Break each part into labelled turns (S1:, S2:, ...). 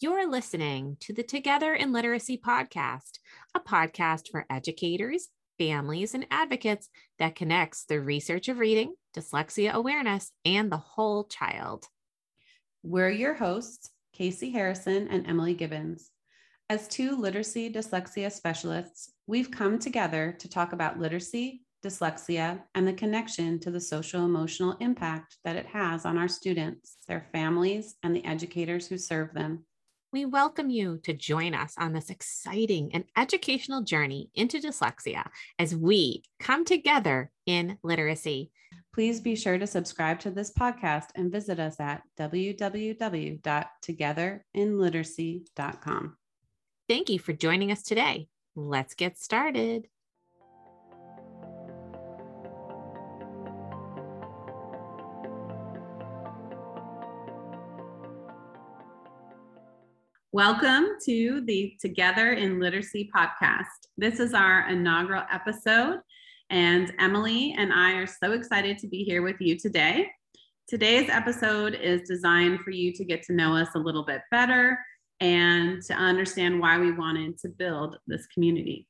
S1: You're listening to the Together in Literacy podcast, a podcast for educators, families, and advocates that connects the research of reading, dyslexia awareness, and the whole child.
S2: We're your hosts, Casey Harrison and Emily Gibbons. As two literacy dyslexia specialists, we've come together to talk about literacy, dyslexia, and the connection to the social emotional impact that it has on our students, their families, and the educators who serve them.
S1: We welcome you to join us on this exciting and educational journey into dyslexia as we come together in literacy.
S2: Please be sure to subscribe to this podcast and visit us at www.togetherinliteracy.com.
S1: Thank you for joining us today. Let's get started.
S2: Welcome to the Together in Literacy podcast. This is our inaugural episode, and Emily and I are so excited to be here with you today. Today's episode is designed for you to get to know us a little bit better and to understand why we wanted to build this community.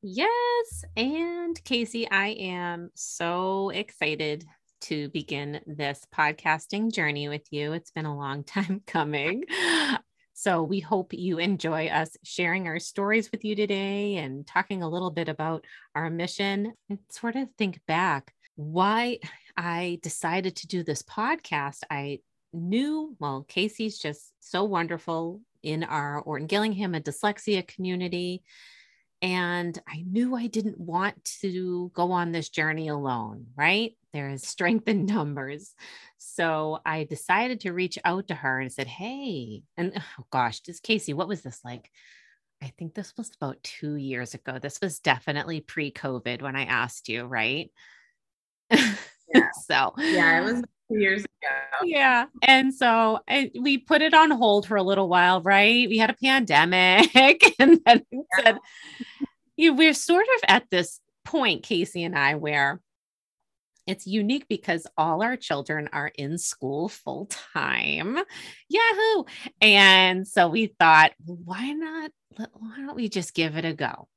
S1: Yes. And Casey, I am so excited to begin this podcasting journey with you. It's been a long time coming. So we hope you enjoy us sharing our stories with you today and talking a little bit about our mission and sort of think back why I decided to do this podcast. I knew, well, Casey's just so wonderful in our Orton Gillingham and dyslexia community. And I knew I didn't want to go on this journey alone, right? There is strength in numbers. So I decided to reach out to her and said, Hey, and oh gosh, this Casey, what was this like? I think this was about two years ago. This was definitely pre COVID when I asked you, right?
S2: Yeah. so, yeah, it was years ago.
S1: Yeah. And so I, we put it on hold for a little while, right? We had a pandemic and then yeah. said, you, we're sort of at this point, Casey and I, where it's unique because all our children are in school full time. Yahoo. And so we thought, why not? Why don't we just give it a go?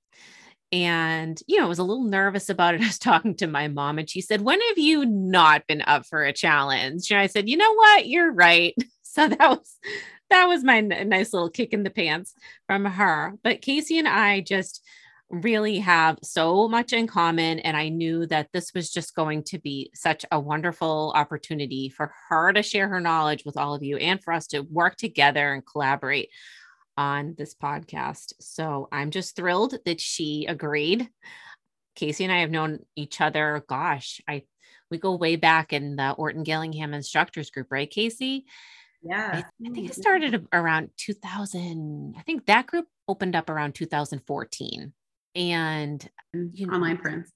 S1: And, you know, I was a little nervous about it. I was talking to my mom and she said, When have you not been up for a challenge? And I said, You know what? You're right. So that was that was my nice little kick in the pants from her. But Casey and I just really have so much in common. And I knew that this was just going to be such a wonderful opportunity for her to share her knowledge with all of you and for us to work together and collaborate on this podcast. So I'm just thrilled that she agreed. Casey and I have known each other, gosh, I we go way back in the Orton Gillingham instructors group, right, Casey?
S2: Yeah.
S1: I, I think it mm-hmm. started around 2000. I think that group opened up around 2014 and
S2: you know, online prints.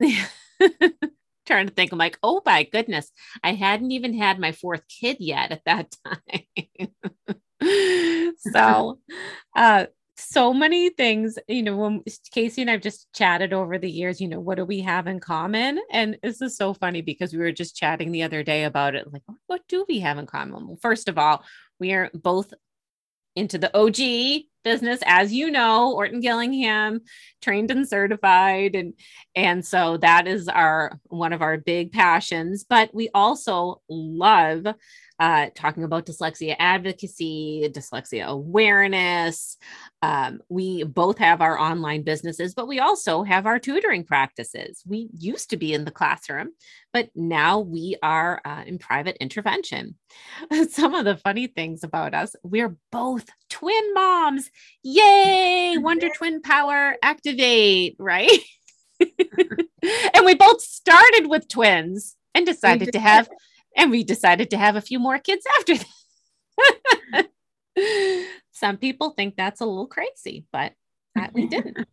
S1: trying to think, I'm like, oh my goodness, I hadn't even had my fourth kid yet at that time. so, uh, so many things, you know, when Casey and I've just chatted over the years, you know, what do we have in common? And this is so funny because we were just chatting the other day about it. Like, what do we have in common? Well, first of all, we are both into the OG business as you know Orton Gillingham trained and certified. And and so that is our one of our big passions. But we also love uh, talking about dyslexia advocacy, dyslexia awareness. Um, we both have our online businesses, but we also have our tutoring practices. We used to be in the classroom, but now we are uh, in private intervention. Some of the funny things about us we're both twin moms. Yay! Wonder Twin Power activate, right? and we both started with twins and decided to have and we decided to have a few more kids after that. Some people think that's a little crazy, but we didn't.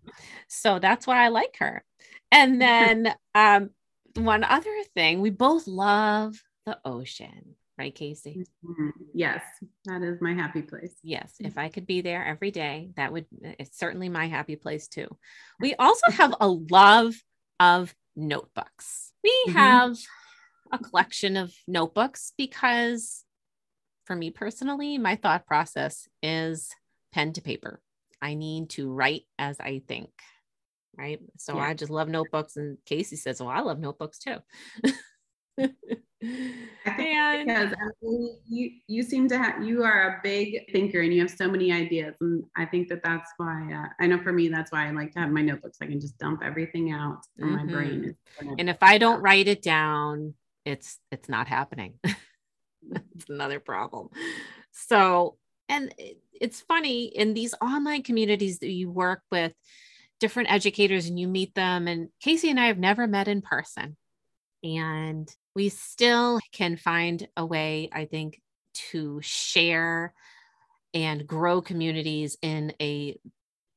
S1: so that's why I like her. And then um, one other thing, we both love the ocean, right, Casey?
S2: Mm-hmm. Yes, that is my happy place.
S1: Yes, if I could be there every day, that would it's certainly my happy place too. We also have a love of notebooks. We mm-hmm. have a collection of notebooks because for me personally, my thought process is pen to paper. I need to write as I think. Right. So yeah. I just love notebooks. And Casey says, Well, I love notebooks too.
S2: and because you you seem to have you are a big thinker and you have so many ideas and I think that that's why uh, I know for me that's why I like to have my notebooks I can just dump everything out mm-hmm. my brain
S1: and if I don't write it down it's it's not happening. It's another problem. So and it's funny in these online communities that you work with different educators and you meet them and Casey and I have never met in person. And we still can find a way, I think, to share and grow communities in a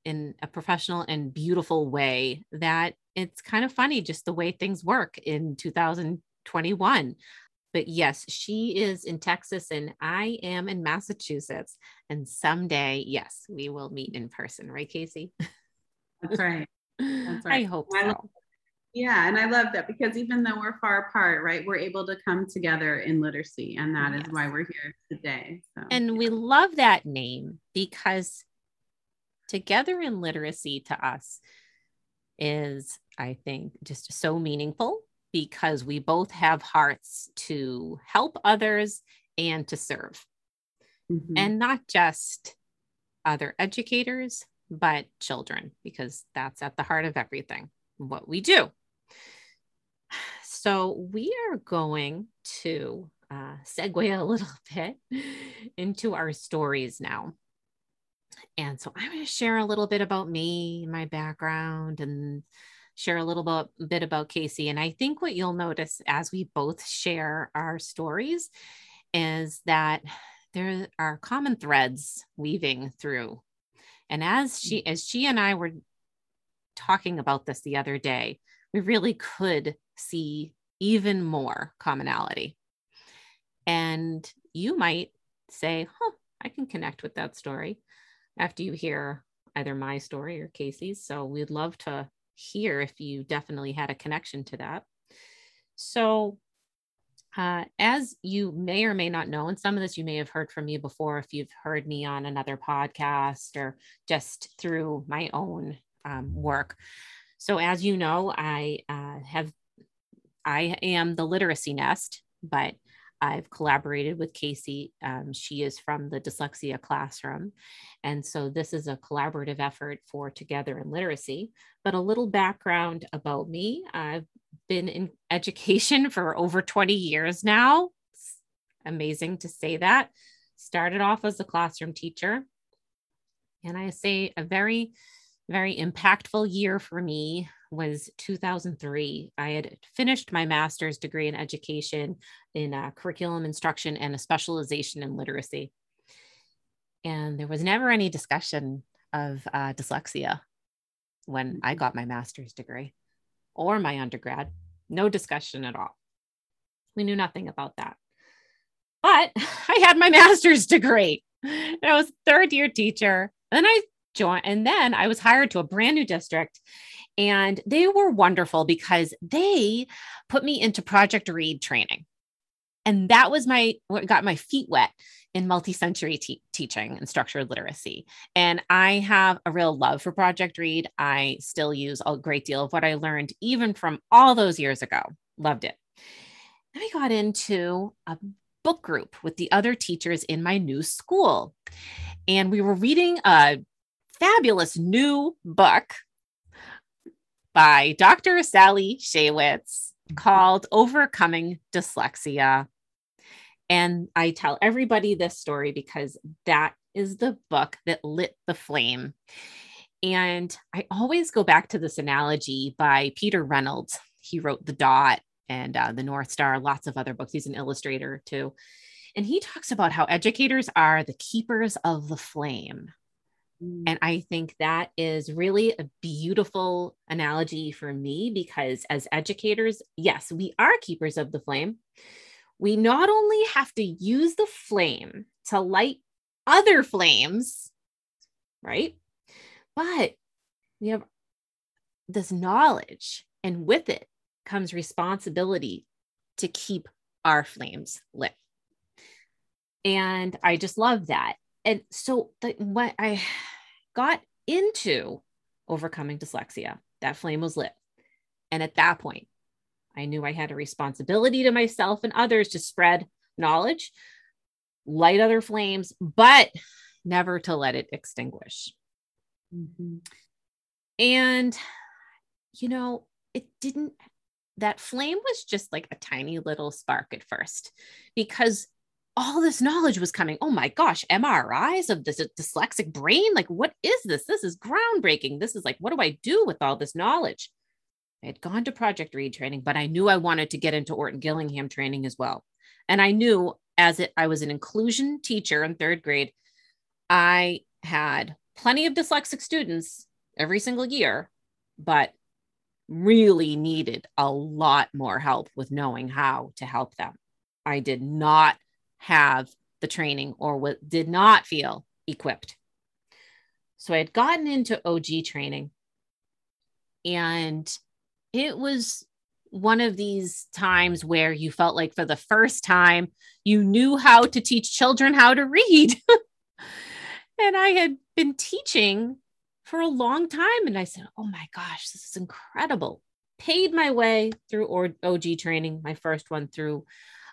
S1: in a professional and beautiful way that it's kind of funny just the way things work in 2021 but yes she is in texas and i am in massachusetts. And someday yes we will meet in person right casey?
S2: That's right.
S1: That's right. I hope so.
S2: yeah, and I love that because even though we're far apart, right, we're able to come together in literacy, and that yes. is why we're here today.
S1: So, and yeah. we love that name because together in literacy to us is, I think, just so meaningful because we both have hearts to help others and to serve, mm-hmm. and not just other educators, but children, because that's at the heart of everything what we do. So we are going to uh, segue a little bit into our stories now. And so I'm going to share a little bit about me, my background, and share a little bit, bit about Casey. And I think what you'll notice as we both share our stories is that there are common threads weaving through. And as she mm. as she and I were talking about this the other day, we really could see even more commonality. And you might say, huh, I can connect with that story after you hear either my story or Casey's. So we'd love to hear if you definitely had a connection to that. So, uh, as you may or may not know, and some of this you may have heard from me before if you've heard me on another podcast or just through my own um, work, so as you know, I uh, have, I am the literacy nest, but I've collaborated with Casey. Um, she is from the dyslexia classroom. And so this is a collaborative effort for Together in Literacy. But a little background about me I've been in education for over 20 years now. It's amazing to say that. Started off as a classroom teacher. And I say a very very impactful year for me was 2003. I had finished my master's degree in education in uh, curriculum instruction and a specialization in literacy. And there was never any discussion of uh, dyslexia when I got my master's degree or my undergrad. No discussion at all. We knew nothing about that. But I had my master's degree. I was third year teacher. And then I joined, and then I was hired to a brand new district and they were wonderful because they put me into project read training. And that was my what got my feet wet in multi-sensory te- teaching and structured literacy. And I have a real love for Project Read. I still use a great deal of what I learned even from all those years ago. Loved it. Then I got into a book group with the other teachers in my new school. And we were reading a fabulous new book by Dr. Sally Shaywitz called Overcoming Dyslexia. And I tell everybody this story because that is the book that lit the flame. And I always go back to this analogy by Peter Reynolds. He wrote The Dot and uh, The North Star, lots of other books. He's an illustrator too. And he talks about how educators are the keepers of the flame. And I think that is really a beautiful analogy for me because as educators, yes, we are keepers of the flame. We not only have to use the flame to light other flames, right? But we have this knowledge, and with it comes responsibility to keep our flames lit. And I just love that. And so the, when I got into overcoming dyslexia, that flame was lit. And at that point, I knew I had a responsibility to myself and others to spread knowledge, light other flames, but never to let it extinguish. Mm-hmm. And, you know, it didn't, that flame was just like a tiny little spark at first because all this knowledge was coming. Oh my gosh, MRIs of this dyslexic brain. Like, what is this? This is groundbreaking. This is like, what do I do with all this knowledge? I had gone to Project Read training, but I knew I wanted to get into Orton Gillingham training as well. And I knew as it, I was an inclusion teacher in third grade, I had plenty of dyslexic students every single year, but really needed a lot more help with knowing how to help them. I did not have the training or w- did not feel equipped. So I had gotten into OG training and it was one of these times where you felt like for the first time you knew how to teach children how to read. and I had been teaching for a long time. And I said, Oh my gosh, this is incredible. Paid my way through OG training, my first one through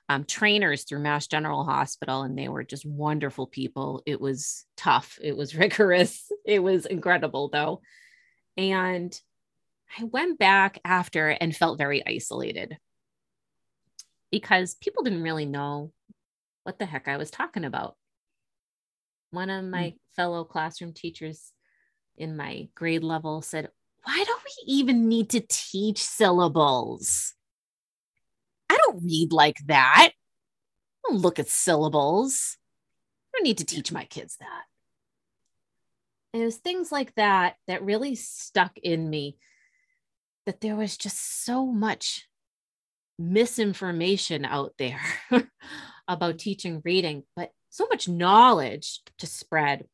S1: um, trainers through Mass General Hospital, and they were just wonderful people. It was tough, it was rigorous, it was incredible though. And I went back after and felt very isolated because people didn't really know what the heck I was talking about. One of my mm. fellow classroom teachers in my grade level said, Why don't we even need to teach syllables? I don't read like that. I don't look at syllables. I don't need to teach my kids that. It was things like that that really stuck in me that there was just so much misinformation out there about teaching reading, but so much knowledge to spread.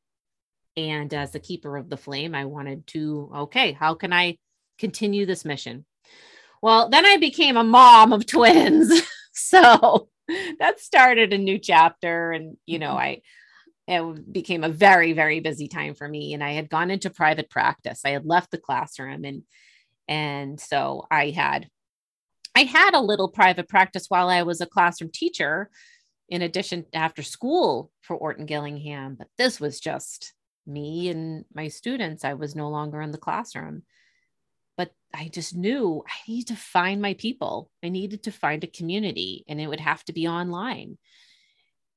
S1: And as the keeper of the flame, I wanted to, okay, how can I continue this mission? Well, then I became a mom of twins. so that started a new chapter. And, you know, mm-hmm. I, it became a very, very busy time for me. And I had gone into private practice. I had left the classroom and and so I had I had a little private practice while I was a classroom teacher in addition after school for Orton Gillingham, but this was just me and my students. I was no longer in the classroom. But I just knew I needed to find my people. I needed to find a community and it would have to be online.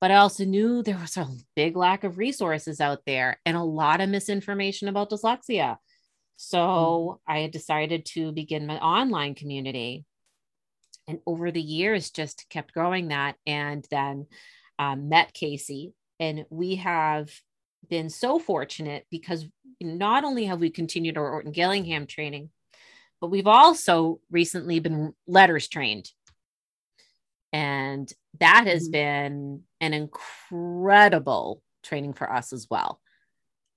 S1: But I also knew there was a big lack of resources out there and a lot of misinformation about dyslexia. So mm. I decided to begin my online community. And over the years, just kept growing that and then um, met Casey. And we have been so fortunate because not only have we continued our Orton Gillingham training, but we've also recently been LETRS trained. And that has mm-hmm. been an incredible training for us as well.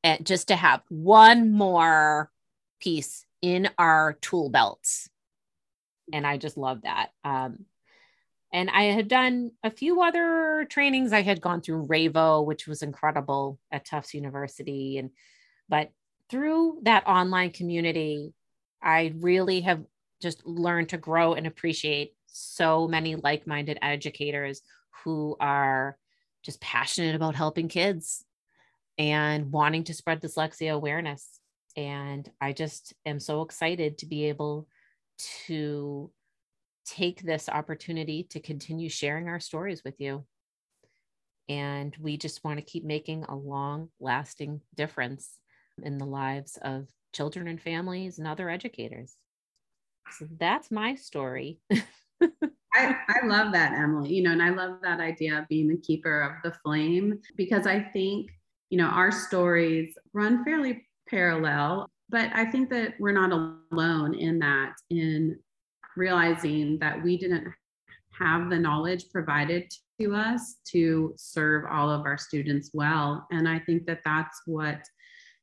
S1: And just to have one more piece in our tool belts. And I just love that. Um, and I had done a few other trainings. I had gone through RAVE-O, which was incredible at Tufts University. And but through that online community, I really have just learned to grow and appreciate so many like-minded educators who are just passionate about helping kids and wanting to spread dyslexia awareness and I just am so excited to be able to take this opportunity to continue sharing our stories with you. And we just want to keep making a long lasting difference in the lives of children and families and other educators. So that's my story.
S2: I, I love that, Emily. You know, and I love that idea of being the keeper of the flame because I think, you know, our stories run fairly parallel. But I think that we're not alone in that, in realizing that we didn't have the knowledge provided to us to serve all of our students well. And I think that that's what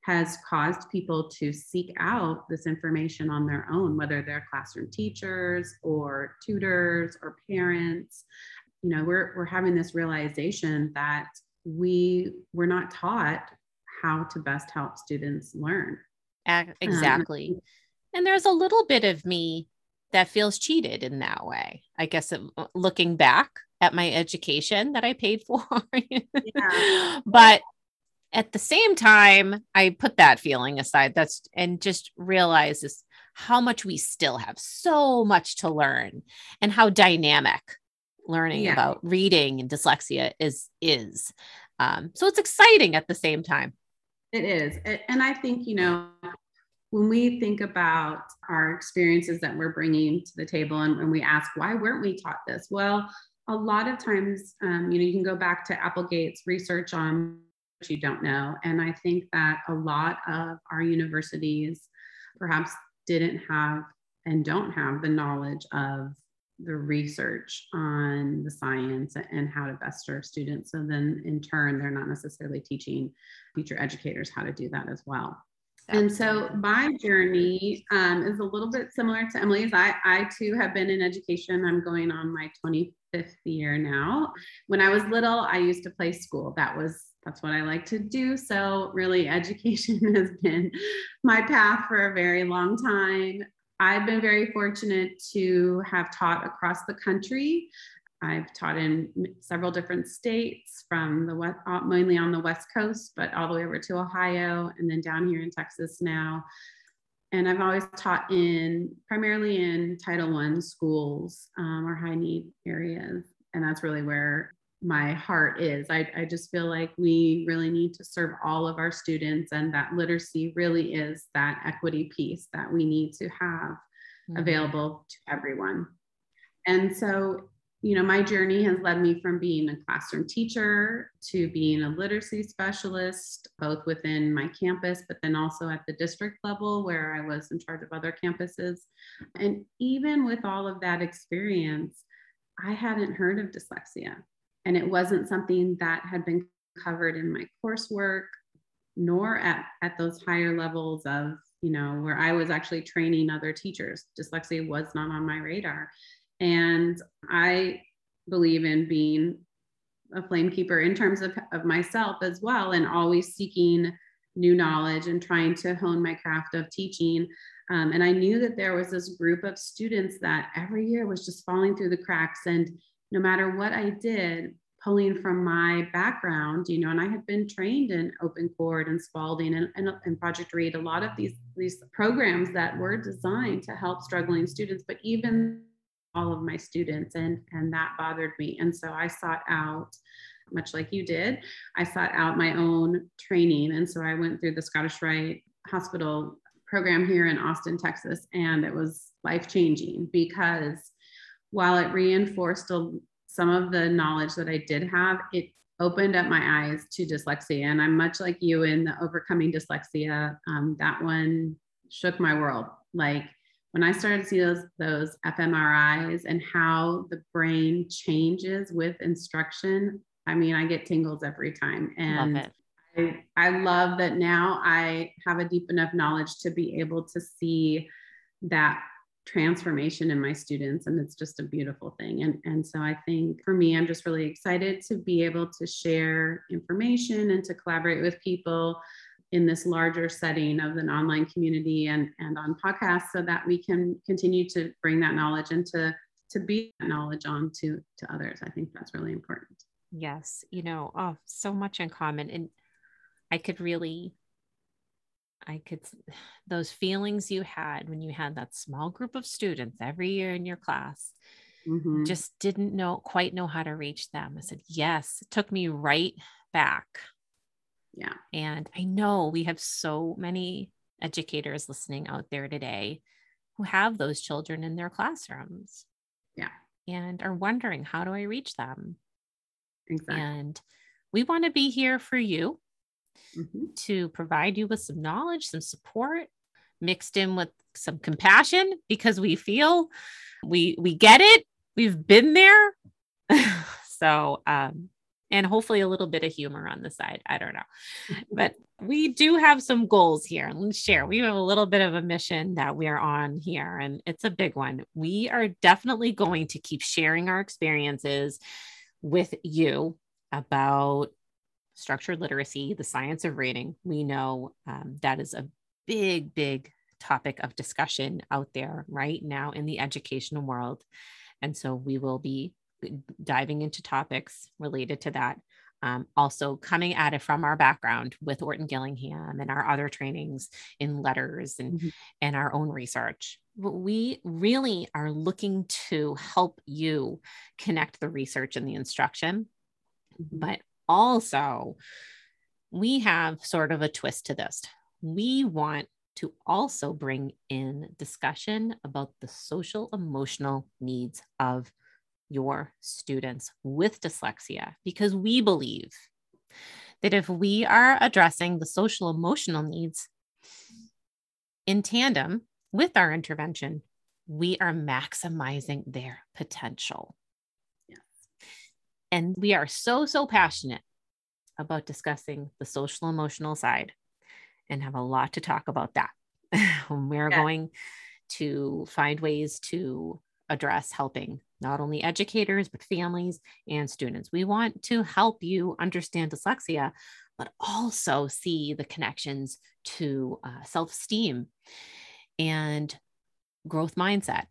S2: has caused people to seek out this information on their own, whether they're classroom teachers or tutors or parents you know, we're we're having this realization that we we're not taught how to best help students learn.
S1: Exactly. Um, and there's a little bit of me that feels cheated in that way. I guess looking back at my education that I paid for. yeah. But at the same time, I put that feeling aside. That's and just realize this how much we still have so much to learn and how dynamic learning yeah. about reading and dyslexia is is. Um, so it's exciting at the same time.
S2: It is. And I think, you know, when we think about our experiences that we're bringing to the table and, when we ask, why weren't we taught this? Well, a lot of times, um, you know, you can go back to Applegate's research on you don't know. And I think that a lot of our universities perhaps didn't have and don't have the knowledge of the research on the science and how to best serve students. So then in turn, they're not necessarily teaching future educators how to do that as well. And so my journey um, is a little bit similar to Emily's. I, I too have been in education. I'm going on my 25th year now. When I was little, I used to play school. That was that's what I like to do. So really education has been my path for a very long time. I've been very fortunate to have taught across the country. I've taught in several different states from the west, uh, mainly on the West Coast, but all the way over to Ohio and then down here in Texas now. And I've always taught in primarily in Title I schools um, or high need areas. And that's really where my heart is. I, I just feel like we really need to serve all of our students, and that literacy really is that equity piece that we need to have mm-hmm. available to everyone. And so you know, my journey has led me from being a classroom teacher to being a literacy specialist, both within my campus, but then also at the district level where I was in charge of other campuses. And even with all of that experience, I hadn't heard of dyslexia. And it wasn't something that had been covered in my coursework, nor at, at those higher levels of, you know, where I was actually training other teachers. Dyslexia was not on my radar. And I believe in being a flame keeper in terms of, of myself as well, and always seeking new knowledge and trying to hone my craft of teaching. Um, and I knew that there was this group of students that every year was just falling through the cracks. And no matter what I did, pulling from my background, you know, and I had been trained in Open Court and Spalding and, and, and, Project Read, a lot of these, these programs that were designed to help struggling students, but even all of my students and and that bothered me. And so i sought out much like you did i sought out my own training. And so i went through the scottish rite hospital program here in austin texas and it was life changing because while it reinforced a, some of the knowledge that i did have it opened up my eyes to dyslexia. And i'm much like you in the overcoming dyslexia. Um, that one shook my world. Like when I started to see those, those fMRIs and how the brain changes with instruction, I mean, I get tingles every time. And I, I love that now I have a deep enough knowledge to be able to see that transformation in my students and it's just a beautiful thing and and so i think for me i'm just really excited to be able to share information and to collaborate with people in this larger setting of an online community and, and on podcasts so that we can continue to bring that knowledge and to, to be that knowledge on to, to others. I think that's really important.
S1: Yes. You know, oh, so much in common. And I could really, I could, those feelings you had when you had that small group of students every year in your class, mm-hmm. just didn't know quite know how to reach them. I said, yes, it took me right back
S2: yeah.
S1: And I know we have so many educators listening out there today who have those children in their classrooms.
S2: Yeah.
S1: And are wondering, how do I reach them?
S2: Exactly.
S1: And we want to be here for you mm-hmm. to provide you with some knowledge, some support, mixed in with some compassion because we feel we we get it. We've been there. so um and hopefully a little bit of humor on the side. I don't know. But we do have some goals here. Let's share. We have a little bit of a mission that we're on here, and it's a big one. We are definitely going to keep sharing our experiences with you about structured literacy, the science of reading. We know um, that is a big, big topic of discussion out there right now in the educational world. And so we will be diving into topics related to that. Um, also, coming at it from our background with Orton Gillingham and our other trainings in LETRS and, mm-hmm. and our own research. We really are looking to help you connect the research and the instruction, mm-hmm. but also we have sort of a twist to this. We want to also bring in discussion about the social emotional needs of your students with dyslexia because we believe that if we are addressing the social emotional needs in tandem with our intervention, we are maximizing their potential. And we are so, so passionate about discussing the social emotional side and have a lot to talk about that. We're yeah. going to find ways to address helping not only educators, but families and students. We want to help you understand dyslexia, but also see the connections to uh, self esteem and growth mindset,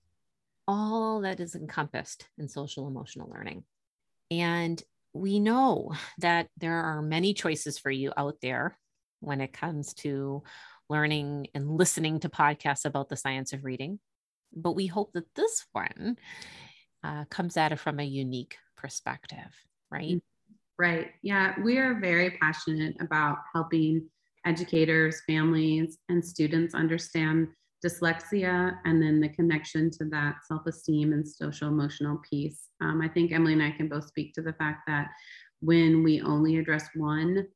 S1: all that is encompassed in social emotional learning. And we know that there are many choices for you out there when it comes to learning and listening to podcasts about the science of reading. But we hope that this one uh, comes at it from a unique perspective, right?
S2: Right. Yeah. We are very passionate about helping educators, families, and students understand dyslexia and then the connection to that self esteem and social emotional piece. Um, I think Emily and I can both speak to the fact that when we only address one,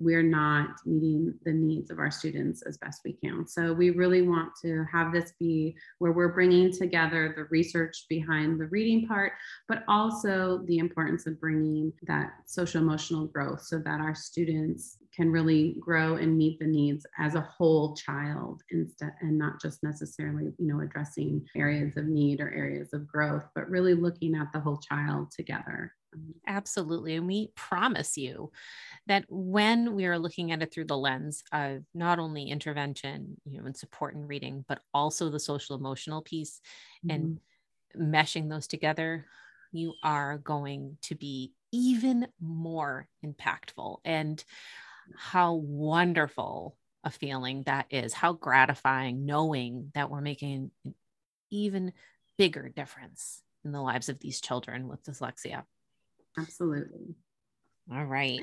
S2: we're not meeting the needs of our students as best we can. So we really want to have this be where we're bringing together the research behind the reading part, but also the importance of bringing that social emotional growth so that our students can really grow and meet the needs as a whole child instead and not just necessarily you know addressing areas of need or areas of growth but really looking at the whole child together
S1: Absolutely. And we promise you that when we are looking at it through the lens of not only intervention, you know, and support and reading, but also the social emotional piece mm-hmm. and meshing those together, you are going to be even more impactful. And how wonderful a feeling that is, how gratifying knowing that we're making an even bigger difference in the lives of these children with dyslexia.
S2: Absolutely.
S1: All right.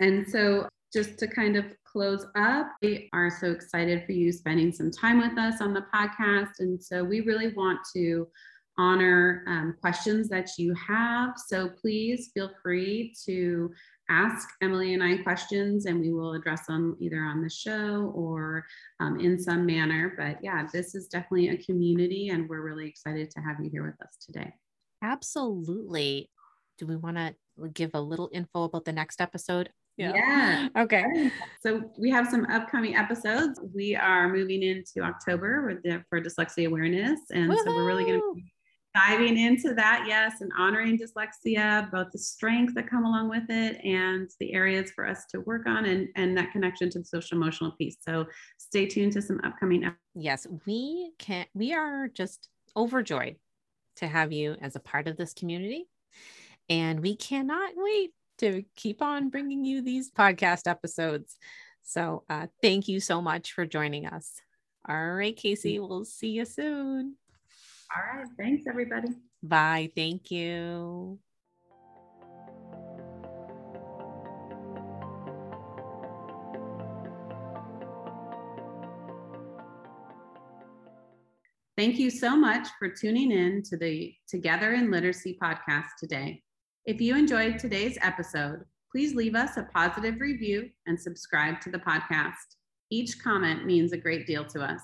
S2: And so, just to kind of close up, we are so excited for you spending some time with us on the podcast. And so, we really want to honor um, questions that you have. So, please feel free to ask Emily and I questions, and we will address them either on the show or um, in some manner. But yeah, this is definitely a community, and we're really excited to have you here with us today.
S1: Absolutely do we want to give a little info about the next episode?
S2: Yeah. yeah.
S1: Okay.
S2: So we have some upcoming episodes. We are moving into October with the, for dyslexia awareness, and Woo-hoo! so we're really going to be diving into that. Yes, and honoring dyslexia, both the strengths that come along with it and the areas for us to work on, and and that connection to the social emotional piece. So stay tuned to some upcoming. Episodes.
S1: Yes, we can. We are just overjoyed to have you as a part of this community and we cannot wait to keep on bringing you these podcast episodes. So uh, thank you so much for joining us. All right, Casey, we'll see you soon.
S2: All right. Thanks, everybody.
S1: Bye. Thank you.
S2: Thank you so much for tuning in to the Together in Literacy podcast today. If you enjoyed today's episode, please leave us a positive review and subscribe to the podcast. Each comment means a great deal to us.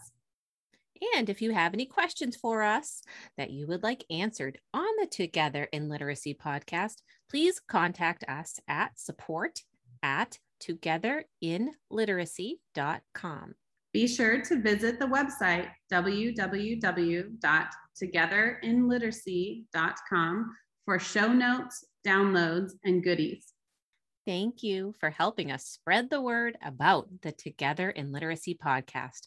S1: And if you have any questions for us that you would like answered on the Together in Literacy podcast, please contact us at support at togetherinliteracy.com.
S2: Be sure to visit the website www.togetherinliteracy.com for show notes, downloads, and goodies.
S1: Thank you for helping us spread the word about the Together in Literacy podcast.